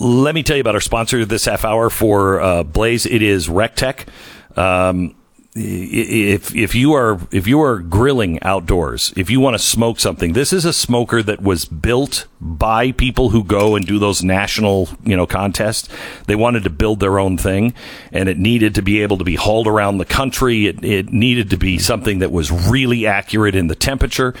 let me tell you about our sponsor this half hour for uh, Blaze. It is Recteq. Um, if if you are if you are grilling outdoors, if you want to smoke something, this is a smoker that was built by people who go and do those national you know contests. They wanted to build their own thing, and it needed to be able to be hauled around the country. It it needed to be something that was really accurate in the temperature.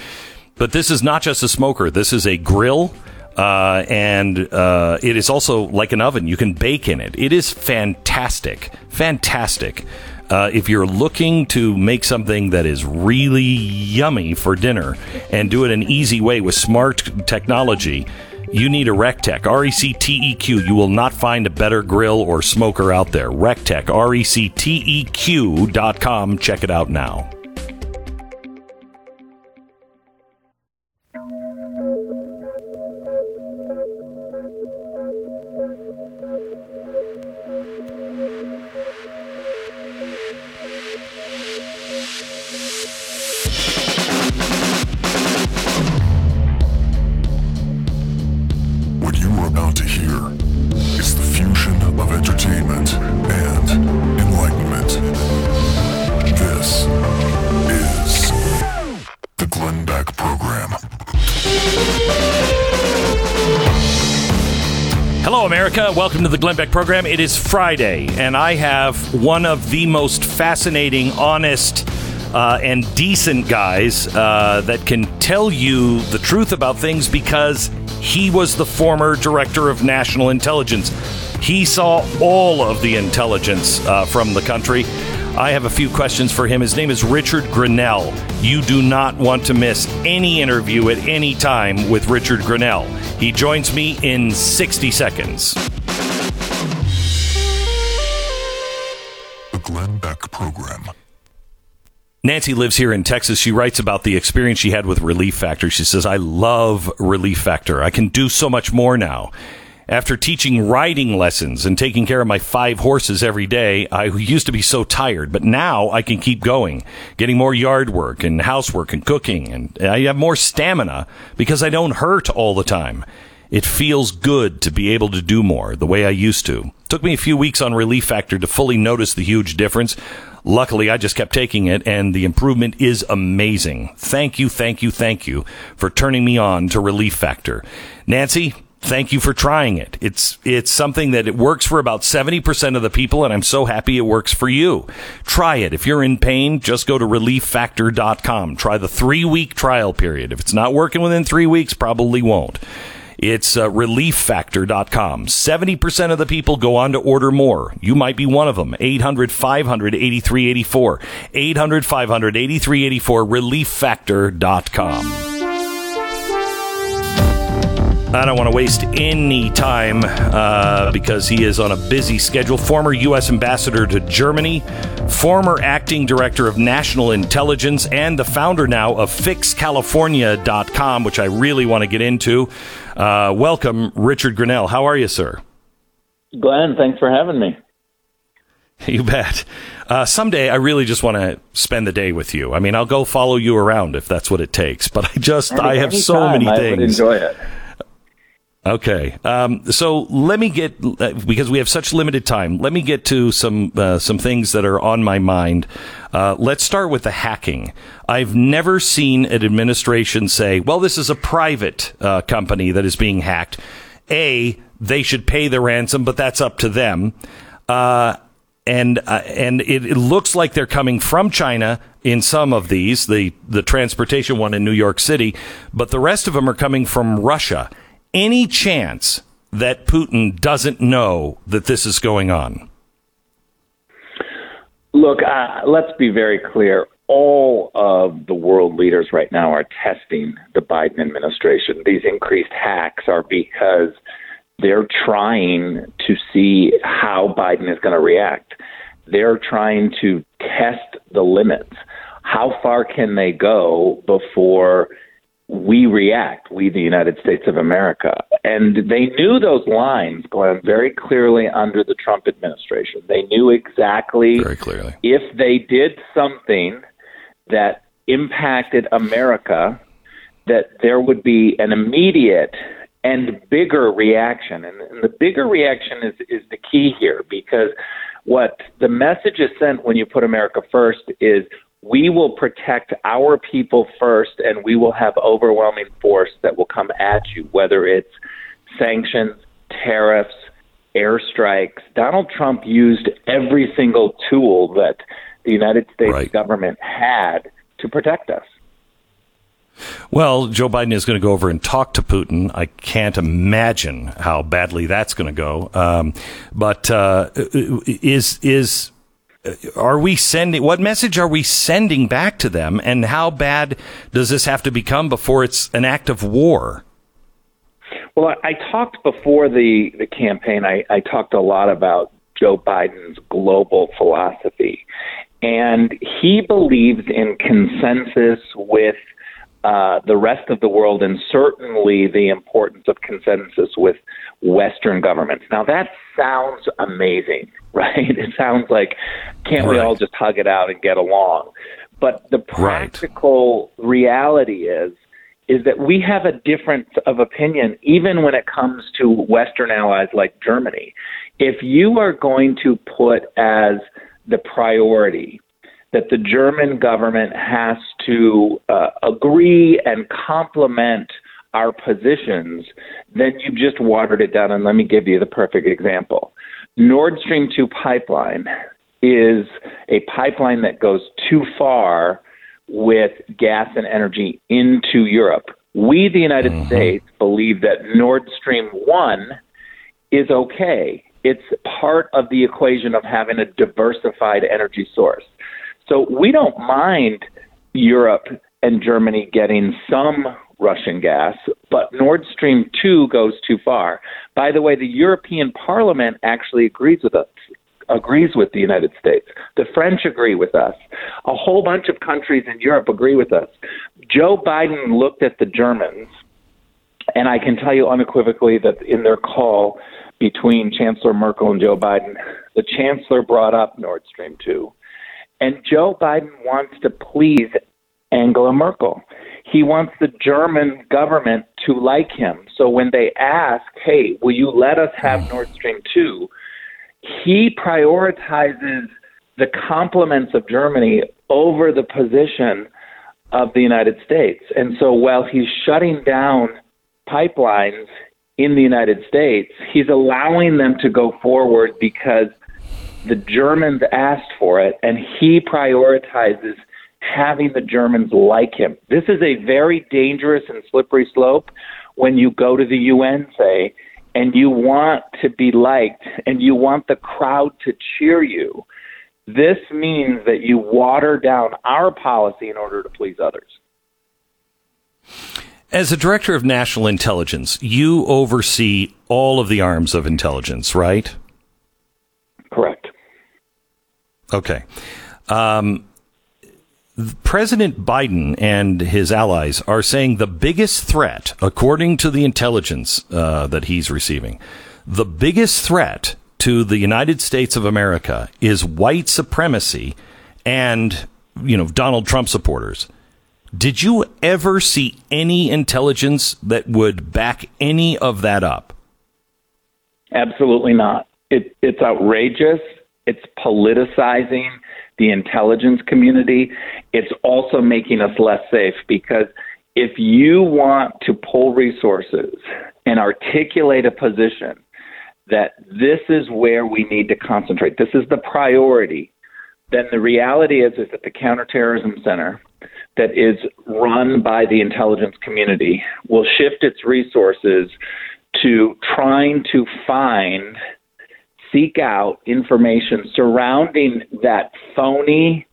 But this is not just a smoker. This is a grill. Uh, and uh, it is also like an oven. You can bake in it. It is fantastic, fantastic. Uh, if you're looking to make something that is really yummy for dinner and do it an easy way with smart technology, you need a Recteq, R E C T E Q. You will not find a better grill or smoker out there. Recteq, R E C T E Q dot com. Check it out now. America. Welcome to the Glenn Beck program. It is Friday, and I have one of the most fascinating, honest, uh, and decent guys uh, that can tell you the truth about things because he was the former director of national intelligence. He saw all of the intelligence uh, from the country. I have a few questions for him. His name is Richard Grenell. You do not want to miss any interview at any time with Richard Grenell. He joins me in 60 seconds. The Glenn Beck Program. Nancy lives here in Texas. She writes about the experience she had with Relief Factor. She says, I love Relief Factor. I can do so much more now. After teaching riding lessons and taking care of my five horses every day, I used to be so tired, but now I can keep going, getting more yard work and housework and cooking, and I have more stamina because I don't hurt all the time. It feels good to be able to do more the way I used to. Took me a few weeks on Relief Factor to fully notice the huge difference. Luckily, I just kept taking it, and the improvement is amazing. Thank you, thank you, thank you for turning me on to Relief Factor. Nancy, thank you for trying it. It's it's something that it works for about 70% of the people and I'm so happy it works for you. Try it. If you're in pain, just go to relieffactor.com. Try the 3-week trial period. If it's not working within 3 weeks, probably won't. It's uh, relieffactor.com. 70% of the people go on to order more. You might be one of them. 800 500 8384. 800 500 8384. Relieffactor.com. I don't want to waste any time uh, because he is on a busy schedule. Former U.S. Ambassador to Germany, former acting director of national intelligence, and the founder now of FixCalifornia.com, which I really want to get into. Uh, welcome, Richard Grenell. How are you, sir? Glenn, thanks for having me. You bet. Uh, someday, I really just want to spend the day with you. I mean, I'll go follow you around if that's what it takes. But I just, I have so many things. I would enjoy it. Okay, um, so let me get uh, because we have such limited time. Let me get to some uh, some things that are on my mind. Uh, let's start with the hacking. I've never seen an administration say, "Well, this is a private uh, company that is being hacked." A, they should pay the ransom, but that's up to them. Uh, and uh, and it, it looks like they're coming from China in some of these, the the transportation one in New York City, but the rest of them are coming from Russia any chance that Putin doesn't know that this is going on? Look, uh, let's be very clear. All of the world leaders right now are testing the Biden administration. These increased hacks are because they're trying to see how Biden is going to react. They're trying to test the limits. How far can they go before we react, we, the United States of America. And they knew those lines going very clearly under the Trump administration. They knew exactly very clearly. if they did something that impacted America, that there would be an immediate and bigger reaction. And, and the bigger reaction is, is the key here because what the message is sent when you put America first is we will protect our people first and we will have overwhelming force that will come at you, whether it's sanctions, tariffs, airstrikes. Donald Trump used every single tool that the United States right. government had to protect us. Well, Joe Biden is going to go over and talk to Putin. I can't imagine how badly that's going to go. Um, but uh, is is are we sending what message are we sending back to them, and how bad does this have to become before it's an act of war? Well, I, I talked before the the campaign. I, I talked a lot about Joe Biden's global philosophy, and he believes in consensus with uh, the rest of the world, and certainly the importance of consensus with Western governments. Now, that sounds amazing, right? It sounds like, can't right. we all just hug it out and get along? But the practical right. reality is, is that we have a difference of opinion even when it comes to Western allies like Germany. If you are going to put as the priority that the German government has to uh, agree and complement our positions, then you've just watered it down. And let me give you the perfect example. Nord Stream 2 pipeline is a pipeline that goes too far with gas and energy into Europe. We, the United mm-hmm. States, believe that Nord Stream 1 is okay. It's part of the equation of having a diversified energy source. So we don't mind Europe and Germany getting some Russian gas, but Nord Stream 2 goes too far. By the way, the European Parliament actually agrees with us agrees with the United States. The French agree with us. A whole bunch of countries in Europe agree with us. Joe Biden looked at the Germans, and I can tell you unequivocally that in their call between Chancellor Merkel and Joe Biden, the Chancellor brought up Nord Stream 2. And Joe Biden wants to please Angela Merkel. He wants the German government to like him. So when they ask, hey, will you let us have hmm. Nord Stream 2? He prioritizes the compliments of Germany over the position of the United States. And so while he's shutting down pipelines in the United States, he's allowing them to go forward because the Germans asked for it, and he prioritizes having the Germans like him. This is a very dangerous and slippery slope when you go to the UN, say, and you want to be liked and you want the crowd to cheer you. This means that you water down our policy in order to please others. As a director of national intelligence, you oversee all of the arms of intelligence, right? Correct. Okay. Um, President Biden and his allies are saying the biggest threat, according to the intelligence uh, that he's receiving, the biggest threat to the United States of America is white supremacy and, you know, Donald Trump supporters. Did you ever see any intelligence that would back any of that up? Absolutely not. It, it's outrageous. It's politicizing the intelligence community. It's also making us less safe because if you want to pull resources and articulate a position that this is where we need to concentrate, this is the priority, then the reality is, is that the Counterterrorism Center that is run by the intelligence community will shift its resources to trying to find seek out information surrounding that phony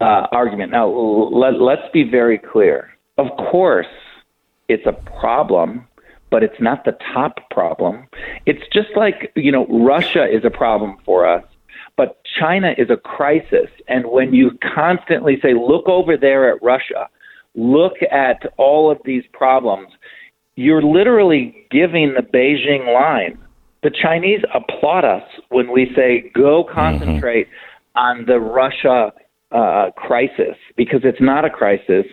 uh, argument. Now, let, let's be very clear. Of course, it's a problem, but it's not the top problem. It's just like, you know, Russia is a problem for us, but China is a crisis. And when you constantly say, look over there at Russia, look at all of these problems, you're literally giving the Beijing line the Chinese applaud us when we say go mm-hmm. concentrate mm-hmm. on the Russia uh, crisis because it's not a crisis.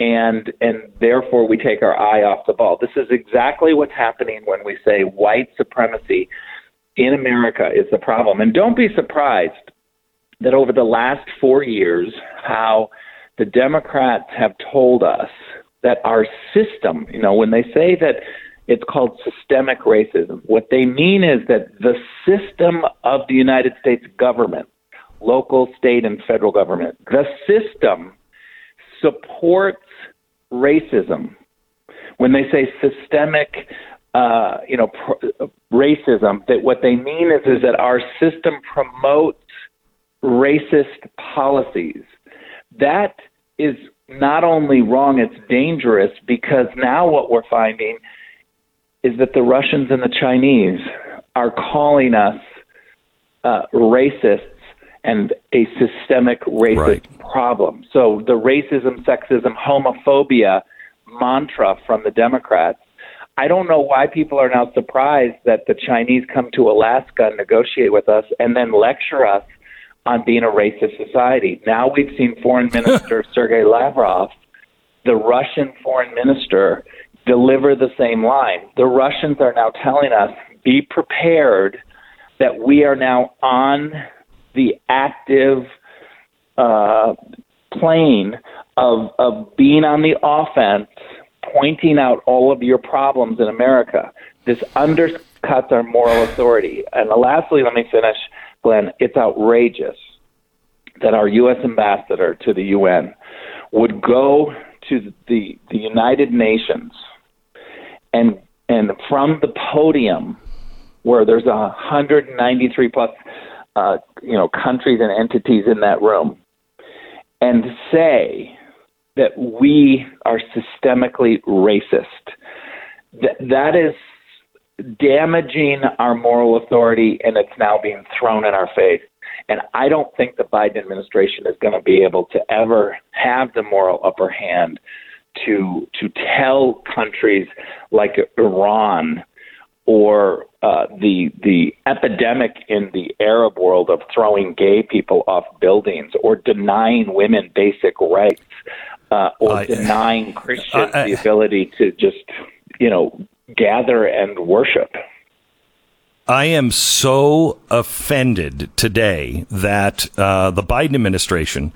and and therefore we take our eye off the ball. This is exactly what's happening when we say white supremacy in America is the problem. And don't be surprised that over the last 4 years how the Democrats have told us that our system, you know, when they say that it's called systemic racism, what they mean is that the system of the United States government, local, state, and federal government, the system supports racism. When they say systemic, uh, you know, pr- racism, that what they mean is is that our system promotes racist policies. That is not only wrong, it's dangerous because now what we're finding is that the Russians and the Chinese are calling us uh, racists and a systemic racist right. problem. So the racism, sexism, homophobia mantra from the Democrats. I don't know why people are now surprised that the Chinese come to Alaska and negotiate with us and then lecture us on being a racist society. Now we've seen Foreign Minister Sergei Lavrov, the Russian foreign minister, deliver the same line. The Russians are now telling us be prepared that we are now on the active uh, plane of, of being on the offense, pointing out all of your problems in America. This undercuts our moral authority. And lastly, let me finish Glenn, it's outrageous that our U.S. ambassador to the UN would go to the, the United Nations and and from the podium where there's a 193 plus uh, you know countries and entities in that room and say that we are systemically racist. That that is damaging our moral authority, and it's now being thrown in our face. And I don't think the Biden administration is going to be able to ever have the moral upper hand to to tell countries like Iran or uh, the the epidemic in the Arab world of throwing gay people off buildings or denying women basic rights uh, or uh, denying Christians the ability to just you know gather and worship. I am so offended today that uh, the Biden administration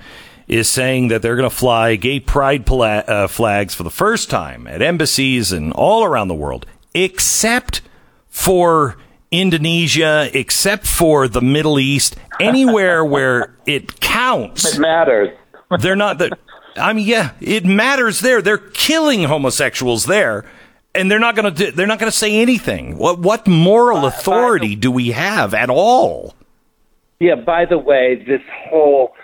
is saying that they're going to fly gay pride pla- uh, flags for the first time at embassies and all around the world, except for Indonesia, except for the Middle East, anywhere where it counts. It matters. they're not the. I mean, yeah, it matters there. They're killing homosexuals there and they're not going to they're not going to say anything. What what moral authority do we have at all? Yeah. By the way, this whole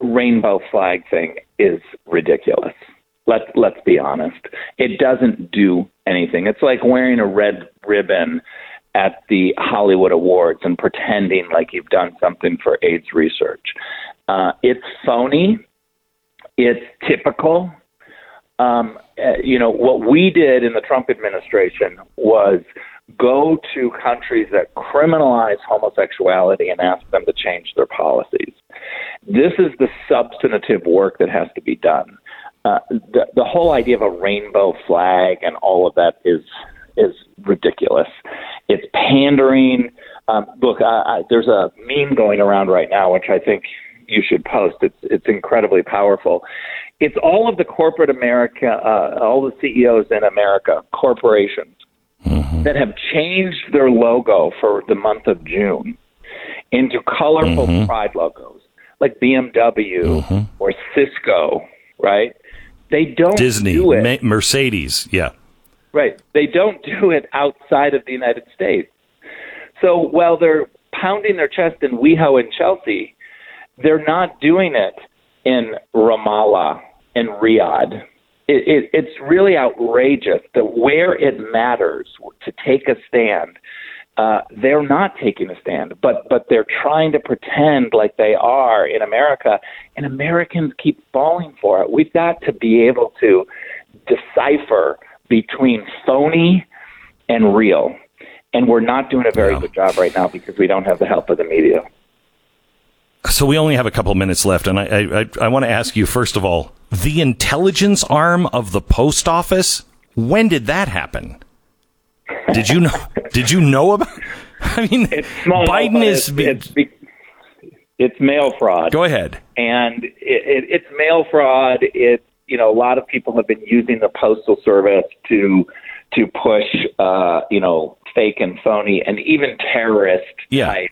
rainbow flag thing is ridiculous. Let's let's be honest. It doesn't do anything. It's like wearing a red ribbon at the Hollywood Awards and pretending like you've done something for AIDS research. Uh, it's phony. It's typical um, uh, you know, what we did in the Trump administration was go to countries that criminalize homosexuality and ask them to change their policies. This is the substantive work that has to be done. Uh, the, the whole idea of a rainbow flag and all of that is is ridiculous. It's pandering. Um, look, I, I, there's a meme going around right now, which I think you should post. It's it's incredibly powerful it's all of the corporate America, uh, all the CEOs in America, corporations, mm-hmm. that have changed their logo for the month of June into colorful mm-hmm. pride logos, like BMW mm-hmm. or Cisco, right? They don't Disney, do it. Ma- Mercedes, yeah. Right. They don't do it outside of the United States. So while they're pounding their chest in WeHo and Chelsea, they're not doing it in Ramallah and Riyadh. It, it, it's really outrageous that where it matters to take a stand, uh, they're not taking a stand, but but they're trying to pretend like they are in America, and Americans keep falling for it. We've got to be able to decipher between phony and real, and we're not doing a very yeah. good job right now because we don't have the help of the media. So we only have a couple minutes left, and I, I, I want to ask you first of all, the intelligence arm of the post office. When did that happen? Did you know? did you know about? I mean, Biden is. It's, it's, it's, mail fraud. Go ahead. And it, it, it's mail fraud. It's you know a lot of people have been using the postal service to to push uh, you know fake and phony and even terrorist yeah. type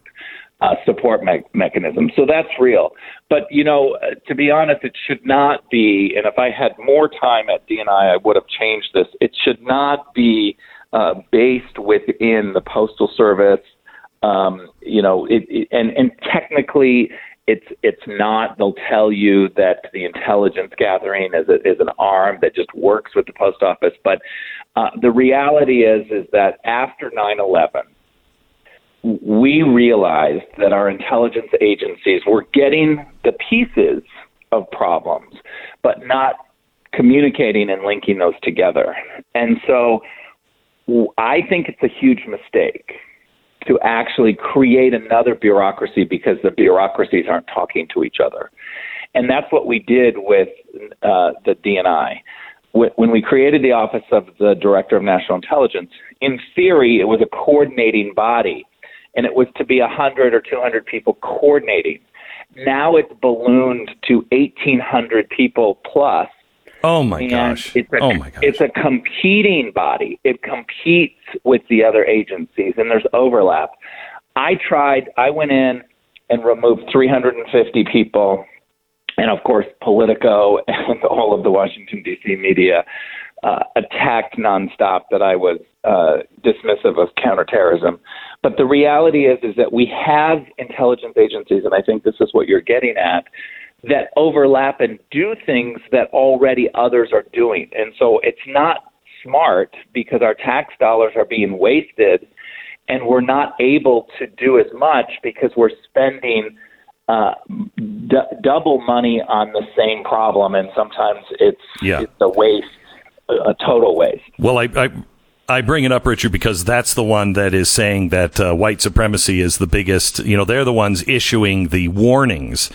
uh, support me- mechanism. So that's real. But you know, uh, to be honest, it should not be. And if I had more time at DNI, I would have changed this. It should not be uh, based within the postal service. Um, you know, it, it, and and technically, it's it's not. They'll tell you that the intelligence gathering is a, is an arm that just works with the post office. But uh, the reality is is that after 9/11 we realized that our intelligence agencies were getting the pieces of problems, but not communicating and linking those together. And so I think it's a huge mistake to actually create another bureaucracy because the bureaucracies aren't talking to each other. And that's what we did with uh, the DNI. When we created the Office of the Director of National Intelligence, in theory, it was a coordinating body and it was to be 100 or 200 people coordinating. Now it's ballooned to 1,800 people plus. Oh my gosh! It's a, oh my gosh! It's a competing body. It competes with the other agencies, and there's overlap. I tried. I went in and removed 350 people, and of course, Politico and all of the Washington D.C. media uh, attacked nonstop that I was uh, dismissive of counterterrorism. But the reality is, is that we have intelligence agencies, and I think this is what you're getting at, that overlap and do things that already others are doing. And so it's not smart because our tax dollars are being wasted and we're not able to do as much because we're spending uh, d- double money on the same problem, and sometimes it's, yeah. it's a waste, a total waste. Well, I, I I bring it up, Richard, because that's the one that is saying that uh, white supremacy is the biggest. You know, they're the ones issuing the warnings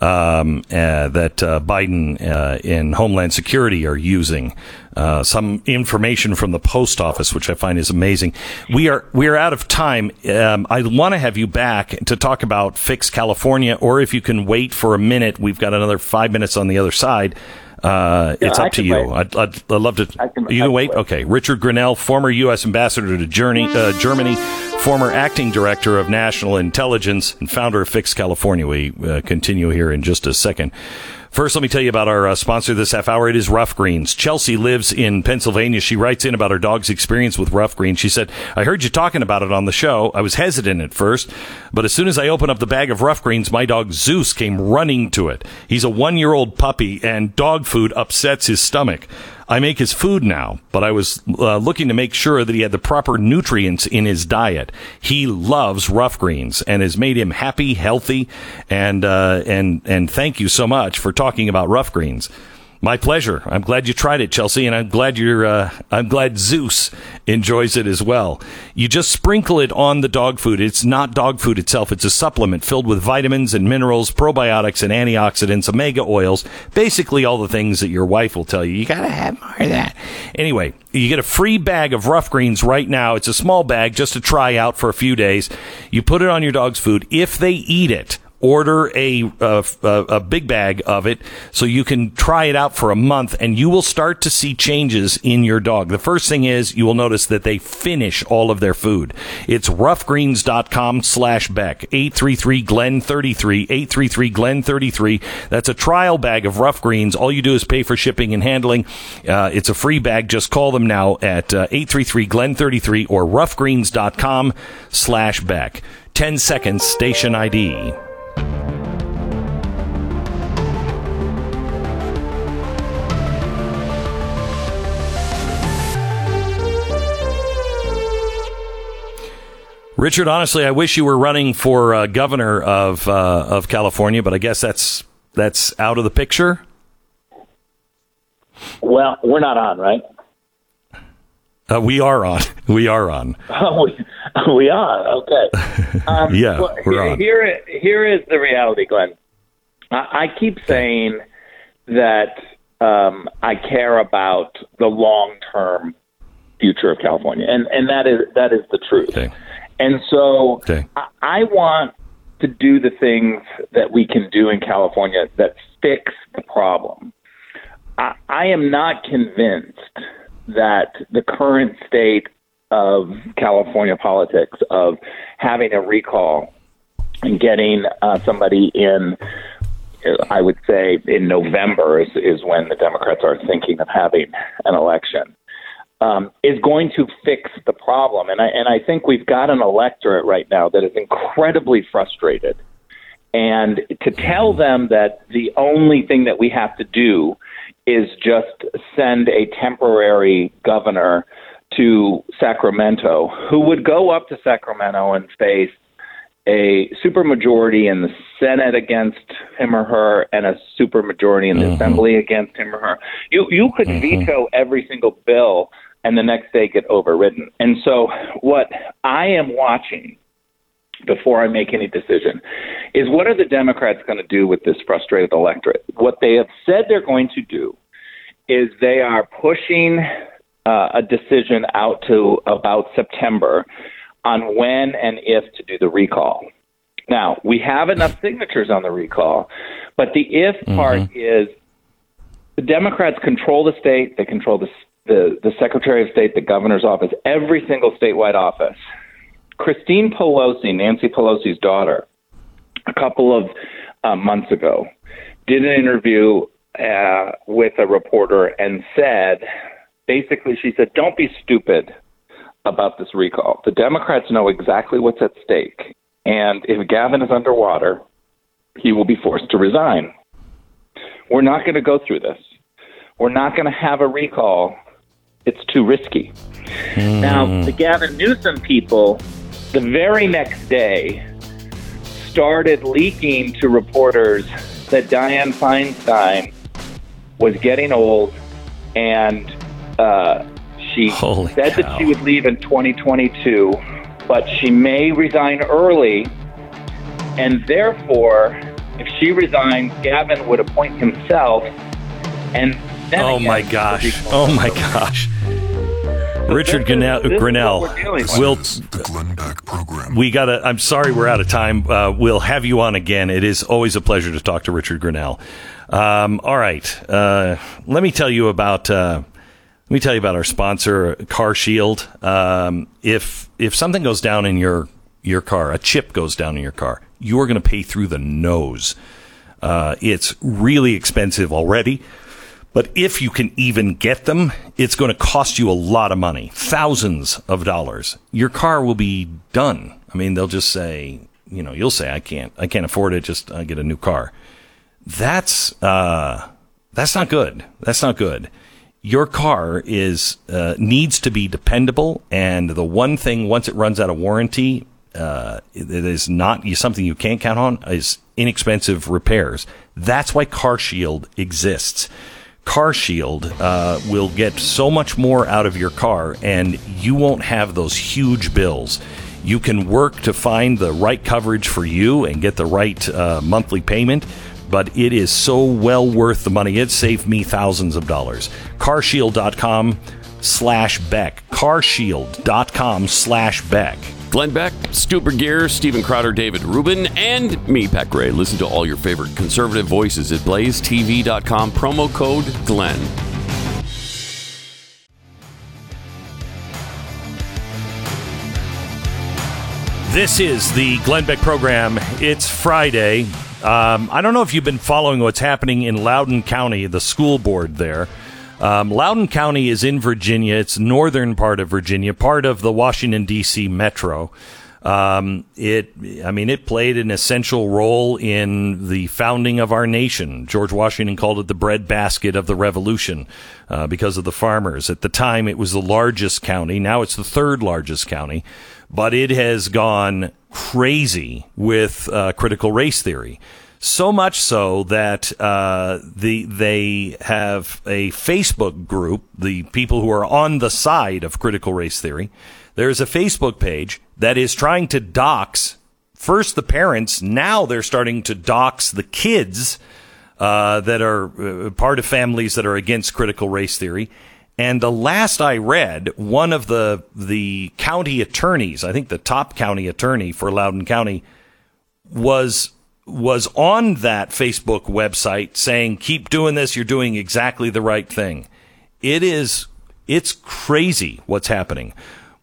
um, uh, that uh, Biden uh, in Homeland Security are using. Uh, some information from the post office, which I find is amazing. We are we are out of time. Um, I want to have you back to talk about Fix California, or if you can wait for a minute, we've got another five minutes on the other side. Uh, yeah, it's up to you. I'd, I'd, I'd, love to. Can, you can wait? Wait? Okay. Richard Grenell, former U.S. ambassador to Germany, uh, Germany, former acting director of national intelligence, and founder of Fix California. We uh, continue here in just a second. First, let me tell you about our uh, sponsor this half hour. It is Ruff Greens. Chelsea lives in Pennsylvania. She writes in about her dog's experience with Ruff Greens. She said, I heard you talking about it on the show. I was hesitant at first, but as soon as I opened up the bag of Ruff Greens, my dog Zeus came running to it. He's a one year old puppy and dog food upsets his stomach. I make his food now, but I was uh, looking to make sure that he had the proper nutrients in his diet. He loves Ruff Greens and has made him happy, healthy, and uh, and and thank you so much for talking about Ruff Greens. My pleasure. I'm glad you tried it, Chelsea, and I'm glad you're. Uh, I'm glad Zeus enjoys it as well. You just sprinkle it on the dog food. It's not dog food itself. It's a supplement filled with vitamins and minerals, probiotics and antioxidants, omega oils, basically all the things that your wife will tell you. You gotta have more of that. Anyway, you get a free bag of Ruff Greens right now. It's a small bag just to try out for a few days. You put it on your dog's food. If they eat it, order a, a, a big bag of it so you can try it out for a month and you will start to see changes in your dog. The first thing is you will notice that they finish all of their food. It's ruffgreens.com slash Beck. 833 Glenn 33. 833 Glenn 33. That's a trial bag of Ruff Greens. All you do is pay for shipping and handling. Uh, it's a free bag. Just call them now at uh, 833 Glenn 33 or ruffgreens.com slash Beck. 10 seconds station ID. Richard, honestly, I wish you were running for uh, governor of uh, of California, but I guess that's that's out of the picture. Well, we're not on, right? Uh, we are on. We are on. Oh, we, we are. Okay. Um, yeah, well, we're here, on. Here, here is the reality, Glenn. I, I keep saying that um, I care about the long term future of California, and and that is that is the truth. Okay. And so okay. I, I want to do the things that we can do in California that fix the problem. I, I am not convinced that the current state of California politics of having a recall and getting uh, somebody in I would say in November is, is when the Democrats are thinking of having an election. Um, is going to fix the problem, and I and I think we've got an electorate right now that is incredibly frustrated, and to tell them that the only thing that we have to do is just send a temporary governor to Sacramento, who would go up to Sacramento and face a supermajority in the Senate against him or her and a supermajority in the mm-hmm. Assembly against him or her. You you could mm-hmm. veto every single bill and the next day get overridden. And so what I am watching before I make any decision is what are the Democrats going to do with this frustrated electorate? What they have said they're going to do is they are pushing uh, a decision out to about September on when and if to do the recall. Now, we have enough signatures on the recall, but the if mm-hmm. part is the Democrats control the state, they control the, the, the Secretary of State, the governor's office, every single statewide office. Christine Pelosi, Nancy Pelosi's daughter, a couple of uh, months ago, did an interview uh, with a reporter and said, basically, she said, don't be stupid about this recall. The Democrats know exactly what's at stake. And if Gavin is underwater, he will be forced to resign. We're not going to go through this. We're not going to have a recall. It's too risky. Mm. Now, the Gavin Newsom people, the very next day, started leaking to reporters that Dianne Feinstein was getting old and uh, she Holy said cow. that she would leave in 2022, but she may resign early, and therefore, if she resigns, Gavin would appoint himself, and oh my gosh, oh my gosh. Richard Grinnell, Grenell will the Glenn Beck program. We got to. I'm sorry, we're out of time. Uh, we'll have you on again. It is always a pleasure to talk to Richard Grenell. Um, all right, uh, let me tell you about. Uh, let me tell you about our sponsor, Car Shield. Um, if if something goes down in your your car, a chip goes down in your car, you're going to pay through the nose. Uh, it's really expensive already, but if you can even get them, it's going to cost you a lot of money, thousands of dollars. Your car will be done. I mean, they'll just say, you know, you'll say, I can't, I can't afford it. Just uh, get a new car. That's uh, that's not good. That's not good your car is uh, needs to be dependable, and the one thing once it runs out of warranty, uh, it is not something you can't count on is inexpensive repairs. That's why Car Shield exists. Car Shield uh, will get so much more out of your car, and you won't have those huge bills. You can work to find the right coverage for you and get the right uh, monthly payment but it is so well worth the money. It saved me thousands of dollars. Carshield.com slash Beck. Carshield.com slash Beck. Glenn Beck, Stu Burguiere, Steven Crowder, David Rubin, and me, Pat Gray. Listen to all your favorite conservative voices at blazetv.com. Promo code Glenn. This is the Glenn Beck program. It's Friday. Um, I don't know if you've been following what's happening in Loudoun County, the school board there. Um, Loudoun County is in Virginia. It's northern part of Virginia, part of the Washington D.C. metro. Um, it, I mean, it played an essential role in the founding of our nation. George Washington called it the breadbasket of the Revolution uh, because of the farmers. At the time, it was the largest county. Now it's the third largest county, but it has gone crazy with uh, critical race theory. So much so that uh, the they have a Facebook group, the people who are on the side of critical race theory. There's a Facebook page that is trying to dox first the parents, now they're starting to dox the kids uh, that are uh, part of families that are against critical race theory. And the last I read, one of the the county attorneys, I think the top county attorney for Loudoun County, was was on that Facebook website saying, "Keep doing this. You're doing exactly the right thing." It is it's crazy what's happening.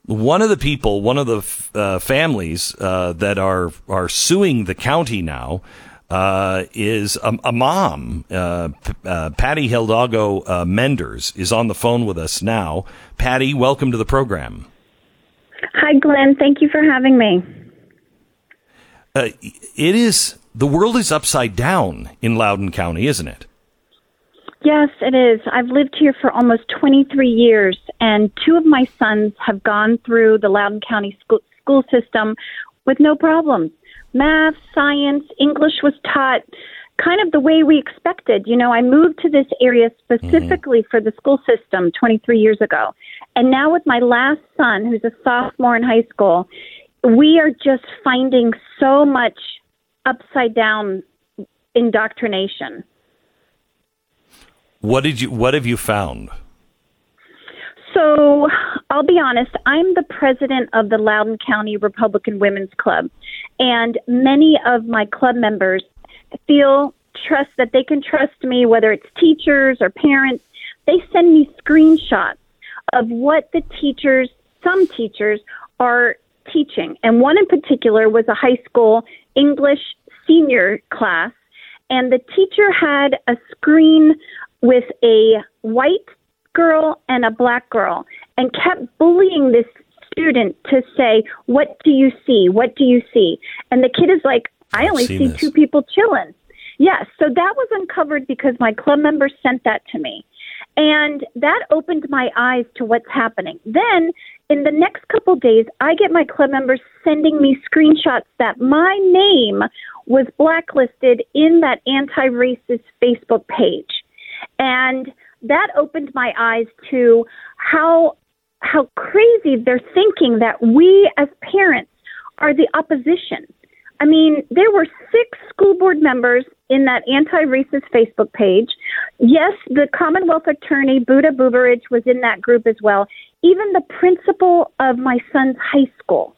One of the people, one of the uh, families uh, that are are suing the county now uh, is a, a mom. Uh, uh, Patti Hidalgo uh, Menders is on the phone with us now. Patti, welcome to the program. Hi, Glenn. Thank you for having me. Uh, it is the world is upside down in Loudoun County, isn't it? Yes, it is. I've lived here for almost 23 years, and two of my sons have gone through the Loudoun County school, school system with no problems math, science, English was taught kind of the way we expected. You know, I moved to this area specifically mm-hmm. for the school system 23 years ago. And now with my last son, who's a sophomore in high school, we are just finding so much upside down indoctrination. What did you what have you found? So, I'll be honest, I'm the president of the Loudoun County Republican Women's Club, and many of my club members feel trust that they can trust me, whether it's teachers or parents. They send me screenshots of what the teachers, some teachers, are teaching. And one in particular was a high school English senior class, and the teacher had a screen with a white girl and a black girl and kept bullying this student to say, What do you see? What do you see? And the kid is like, I only see this. two people chilling. Yes, so that was uncovered because my club members sent that to me. And that opened my eyes to what's happening. Then, in the next couple days, I get my club members sending me screenshots that my name was blacklisted in that anti racist Facebook page. And that opened my eyes to how how crazy they're thinking that we as parents are the opposition. I mean, there were six school board members in that anti-racist Facebook page. Yes, the Commonwealth attorney Buta Biberaj was in that group as well. Even the principal of my son's high school.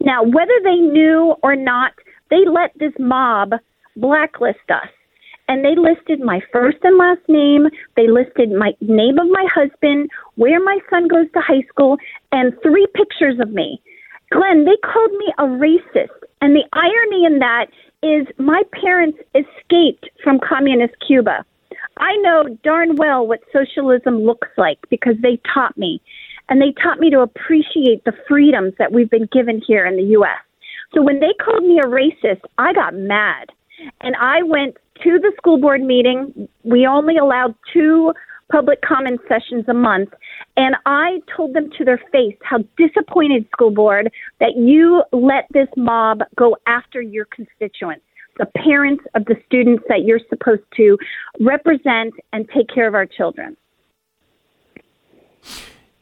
Now, whether they knew or not, they let this mob blacklist us and they listed my first and last name. They listed my name of my husband, where my son goes to high school, and three pictures of me. Glenn, they called me a racist. And the irony in that is my parents escaped from communist Cuba. I know darn well what socialism looks like because they taught me. And they taught me to appreciate the freedoms that we've been given here in the U.S. So when they called me a racist, I got mad. And I went to the school board meeting. We only allowed two public comment sessions a month. And I told them to their face how disappointed, school board, that you let this mob go after your constituents, the parents of the students that you're supposed to represent and take care of our children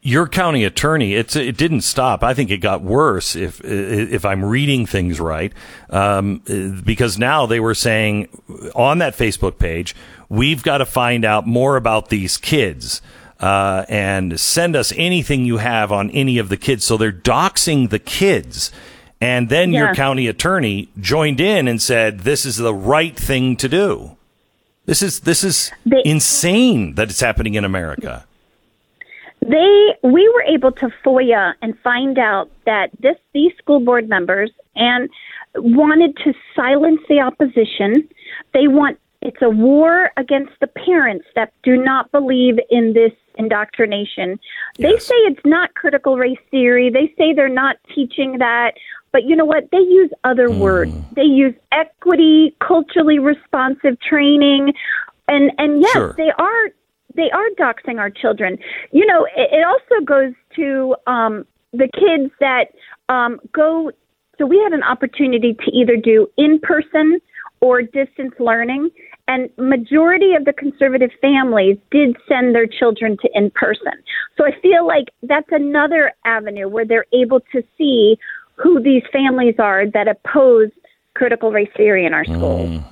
your county attorney, it's it didn't stop. I think it got worse if if I'm reading things right, um, because now they were saying on that Facebook page, we've got to find out more about these kids. Uh, and send us anything you have on any of the kids. So they're doxing the kids. And then yeah. your county attorney joined in and said, this is the right thing to do. This is, this is they, insane that it's happening in America. They we were able to FOIA and find out that this these school board members and wanted to silence the opposition. They want it's a war against the parents that do not believe in this indoctrination. Yes. They say it's not critical race theory. They say they're not teaching that. But you know what? They use other mm. words. They use equity, culturally responsive training, and and yes, sure. they are they are doxing our children. You know, it, it also goes to um, the kids that um, go. So we had an opportunity to either do in person or distance learning. And majority of the conservative families did send their children to in person. So I feel like that's another avenue where they're able to see who these families are that oppose critical race theory in our schools. Mm.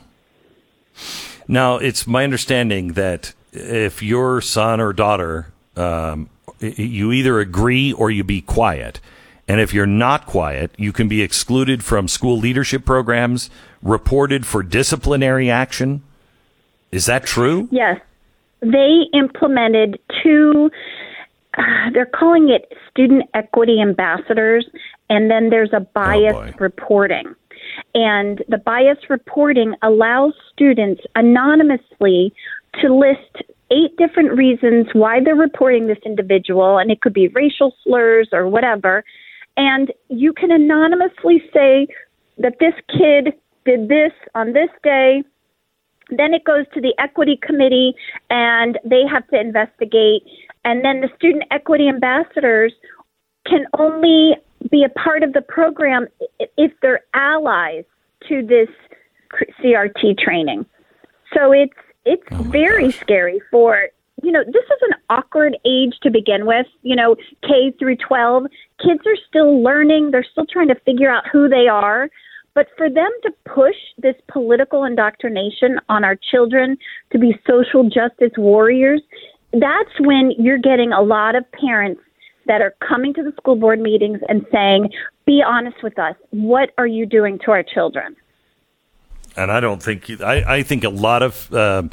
Now, it's my understanding that if your son or daughter, um, you either agree or you be quiet. And if you're not quiet, you can be excluded from school leadership programs, reported for disciplinary action. Is that true? Yes. They implemented two, uh, they're calling it student equity ambassadors, and then there's a bias oh reporting. And the bias reporting allows students anonymously to list eight different reasons why they're reporting this individual, and it could be racial slurs or whatever. And you can anonymously say that this kid did this on this day. Then it goes to the equity committee and they have to investigate. And then the student equity ambassadors can only be a part of the program if they're allies to this CRT training. So it's it's oh very gosh. scary for you know this is an awkward age to begin with. You know K through 12 kids are still learning. They're still trying to figure out who they are. But for them to push this political indoctrination on our children to be social justice warriors, that's when you're getting a lot of parents that are coming to the school board meetings and saying, be honest with us. What are you doing to our children? And I don't think, I, I think a lot of uh,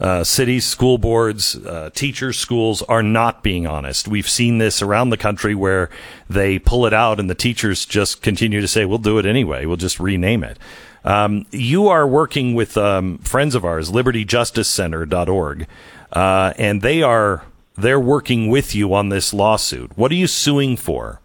uh, cities, school boards, uh, teachers, schools are not being honest. We've seen this around the country where they pull it out and the teachers just continue to say, we'll do it anyway. We'll just rename it. Um, you are working with um, friends of ours, libertyjusticecenter.org, uh, and they are they're working with you on this lawsuit. What are you suing for?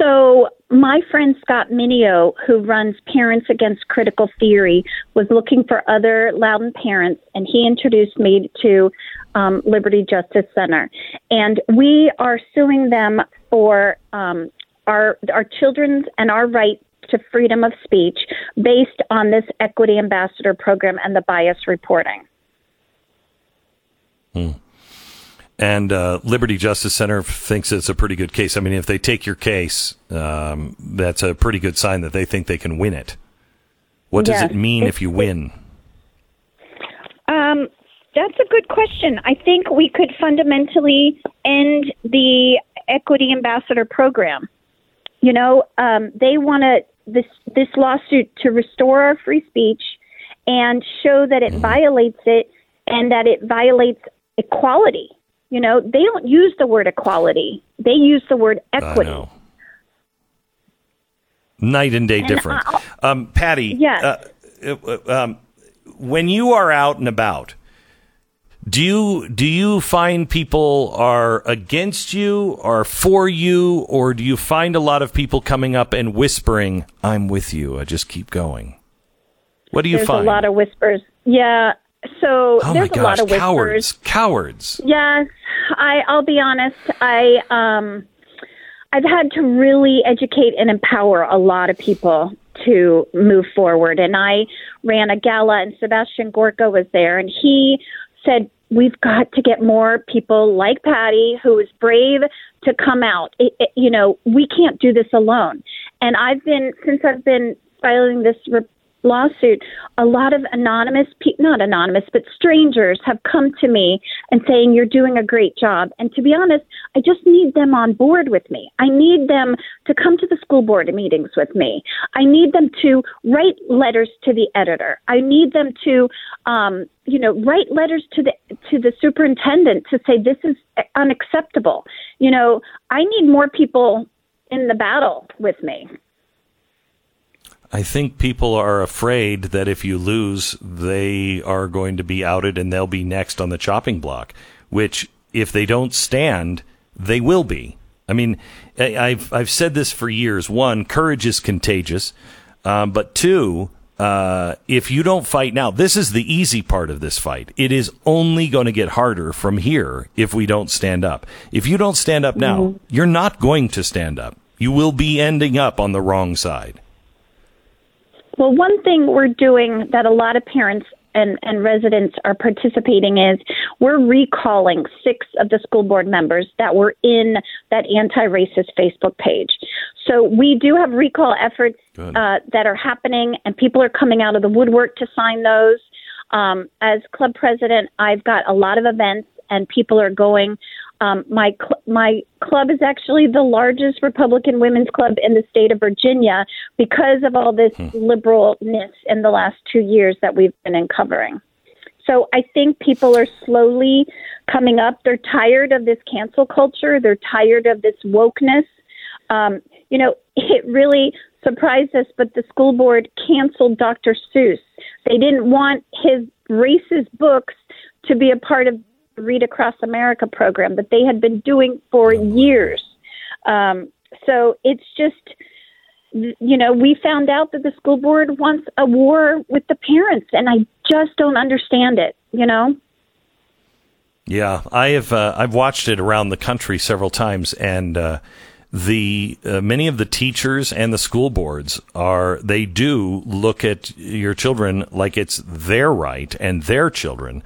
So, my friend Scott Mineo, who runs Parents Against Critical Theory, was looking for other Loudoun parents, and he introduced me to um, Liberty Justice Center. And we are suing them for um, our our children's and our right to freedom of speech based on this Equity Ambassador program and the bias reporting. Hmm. And uh, Liberty Justice Center thinks it's a pretty good case. I mean, if they take your case, um, that's a pretty good sign that they think they can win it. What does it mean if you win? Um, that's a good question. I think we could fundamentally end the Equity Ambassador program. You know, um, they want to this this lawsuit to restore our free speech and show that it mm-hmm. violates it and that it violates equality. You know, they don't use the word equality; they use the word equity. Night and day and difference. Um, Patti, yeah. Uh, uh, um, when you are out and about, do you do you find people are against you or for you, or do you find a lot of people coming up and whispering, "I'm with you. I just keep going." What do you There's find? a lot of whispers. Yeah, so oh there's gosh, a lot of whispers. cowards, cowards. Yes, I. I'll be honest. I um, I've had to really educate and empower a lot of people to move forward. And I ran a gala, and Sebastian Gorka was there, and he said, "We've got to get more people like Patti, who is brave to come out. It, it, you know, we can't do this alone." And I've been since I've been filing this re- lawsuit, a lot of anonymous, pe- not anonymous, but strangers have come to me and saying, You're doing a great job. And to be honest, I just need them on board with me. I need them to come to the school board meetings with me. I need them to write letters to the editor. I need them to, um, you know, write letters to the to the superintendent to say this is unacceptable. You know, I need more people in the battle with me. I think people are afraid that if you lose, they are going to be outed and they'll be next on the chopping block, which if they don't stand, they will be. I mean, I've, I've said this for years. One, courage is contagious. Um, but two, uh, if you don't fight now, this is the easy part of this fight. It is only going to get harder from here if we don't stand up. If you don't stand up now, mm-hmm. you're not going to stand up. You will be ending up on the wrong side. Well, one thing we're doing that a lot of parents and, and residents are participating is we're recalling six of the school board members that were in that anti racist Facebook page. So we do have recall efforts uh, that are happening, and people are coming out of the woodwork to sign those. Um, as club president, I've got a lot of events, and people are going. Um, my cl- my club is actually the largest Republican women's club in the state of Virginia because of all this hmm. liberalness in the last two years that we've been uncovering. So I think people are slowly coming up. They're tired of this cancel culture. They're tired of this wokeness. Um, you know, it really surprised us, but the school board canceled Dr. Seuss. They didn't want his racist books to be a part of Read Across America program that they had been doing for years. Um, so it's just, you know, we found out that the school board wants a war with the parents, and I just don't understand it, you know? Yeah, I have. Uh, I've watched it around the country several times, and uh, the uh, many of the teachers and the school boards are they do look at your children like it's their right and their children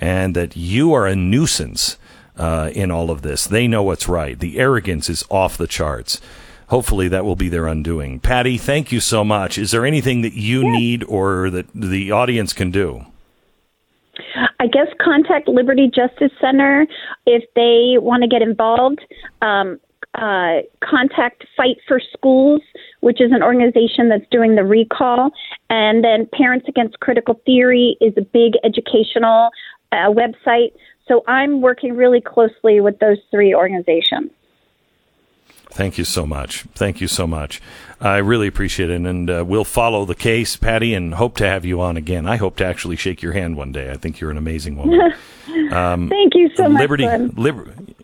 and that you are a nuisance uh, in all of this. They know what's right. The arrogance is off the charts. Hopefully that will be their undoing. Patti thank you so much. Is there anything that you need or that the audience can do? I guess contact Liberty Justice Center if they want to get involved. Um, uh, contact Fight for Schools, which is an organization that's doing the recall. And then Parents Against Critical Theory is a big educational uh, website. So I'm working really closely with those three organizations. Thank you so much. Thank you so much. I really appreciate it. And uh, we'll follow the case, Patti, and hope to have you on again. I hope to actually shake your hand one day. I think you're an amazing woman. Um, Thank you so Liberty, much. Liberty,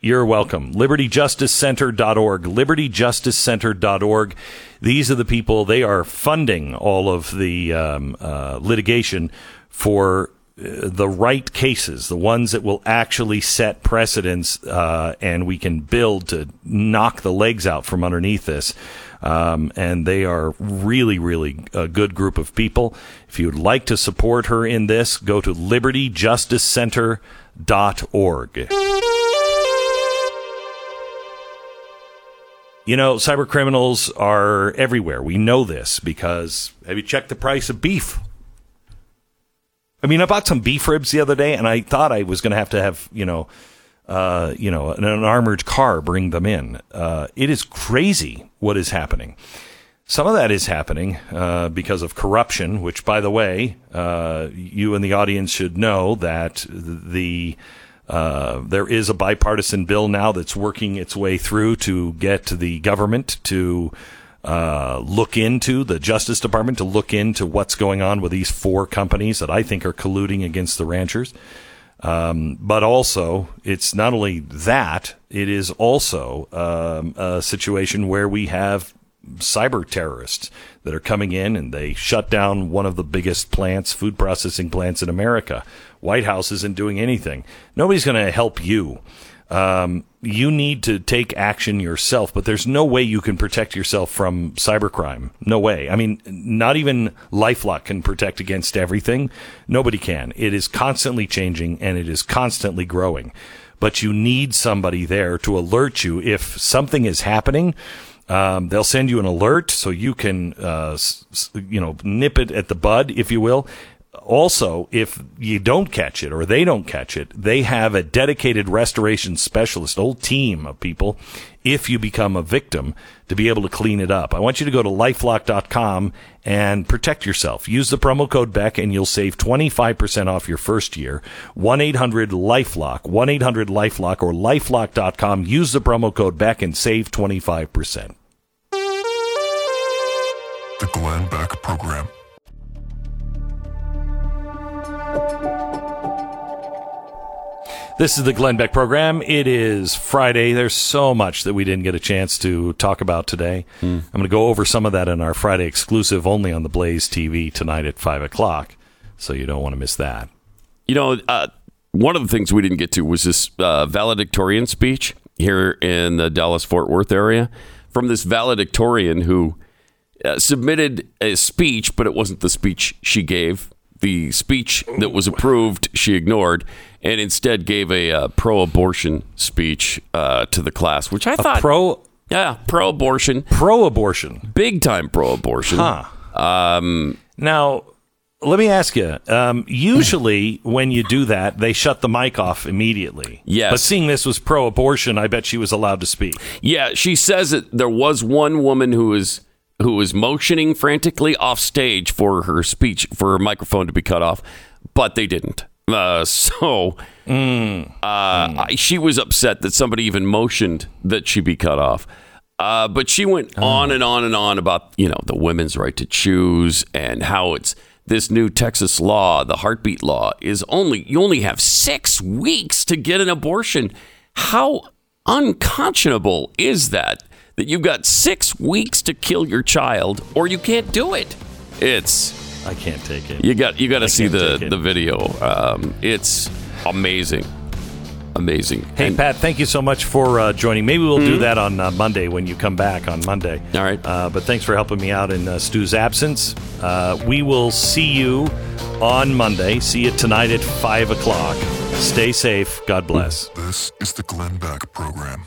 you're welcome. LibertyJusticeCenter.org. LibertyJusticeCenter.org. These are the people, they are funding all of the um, uh, litigation for the right cases, the ones that will actually set precedents, uh, and we can build to knock the legs out from underneath this. Um, and they are really, really a good group of people. If you would like to support her in this, go to libertyjusticecenter.org. You know, cyber criminals are everywhere. We know this because have you checked the price of beef? I mean, I bought some beef ribs the other day, and I thought I was going to have to have you know, uh, you know, an, an, armored car bring them in. Uh, it is crazy what is happening. Some of that is happening uh, because of corruption, which, by the way, uh, you and the audience should know that the uh, there is a bipartisan bill now that's working its way through to get the government to uh, look into the Justice Department to look into what's going on with these four companies that I think are colluding against the ranchers. Um, but also, it's not only that; it is also um, a situation where we have cyber terrorists that are coming in and they shut down one of the biggest plants, food processing plants in America. White House isn't doing anything. Nobody's going to help you. Um, you need to take action yourself, but there's no way you can protect yourself from cybercrime. No way. I mean, not even Lifelock can protect against everything. Nobody can. It is constantly changing and it is constantly growing. But you need somebody there to alert you if something is happening. Um, they'll send you an alert so you can, uh, you know, nip it at the bud, if you will also, if you don't catch it or they don't catch it, they have a dedicated restoration specialist, a whole team of people, if you become a victim, to be able to clean it up. I want you to go to lifelock.com and protect yourself. Use the promo code Beck and you'll save 25% off your first year. 1-800-LIFELOCK, 1-800-LIFELOCK or lifelock.com. Use the promo code Beck and save 25%. The Glenn Beck Program. This is the Glenn Beck program. It is Friday. There's so much that we didn't get a chance to talk about today. Mm. I'm going to go over some of that in our Friday exclusive only on the Blaze TV tonight at 5 o'clock. So you don't want to miss that. You know, uh, one of the things we didn't get to was this uh, valedictorian speech here in the Dallas Fort Worth area from this valedictorian who uh, submitted a speech, but it wasn't the speech she gave. The speech that was approved, she ignored, and instead gave a uh, pro-abortion speech uh, to the class, which I thought, Pro yeah, pro-abortion, pro abortion. big time pro-abortion. Huh. Now, let me ask you. Um, usually, when you do that, they shut the mic off immediately. Yes. But seeing this was pro abortion, I bet she was allowed to speak. Yeah, she says that there was one woman who was who was motioning frantically off stage for her speech for her microphone to be cut off, but they didn't. Uh, so uh, I- she was upset that somebody even motioned that she be cut off. Uh, but she went on and on and on about you know the women's right to choose and how it's this new Texas law, the heartbeat law, is only you only have six weeks to get an abortion. How unconscionable is that? That you've got six weeks to kill your child, or you can't do it. It's I can't take it. you got you got to see the the video. Um, it's amazing, amazing. Hey, And- Pat, thank you so much for uh, joining. Maybe we'll do that on uh, Monday when you come back on Monday. All right. Uh, but thanks for helping me out in uh, Stu's absence. Uh, we will see you on Monday. See you tonight at 5 o'clock. Stay safe. God bless. This is the Glenn Beck Program.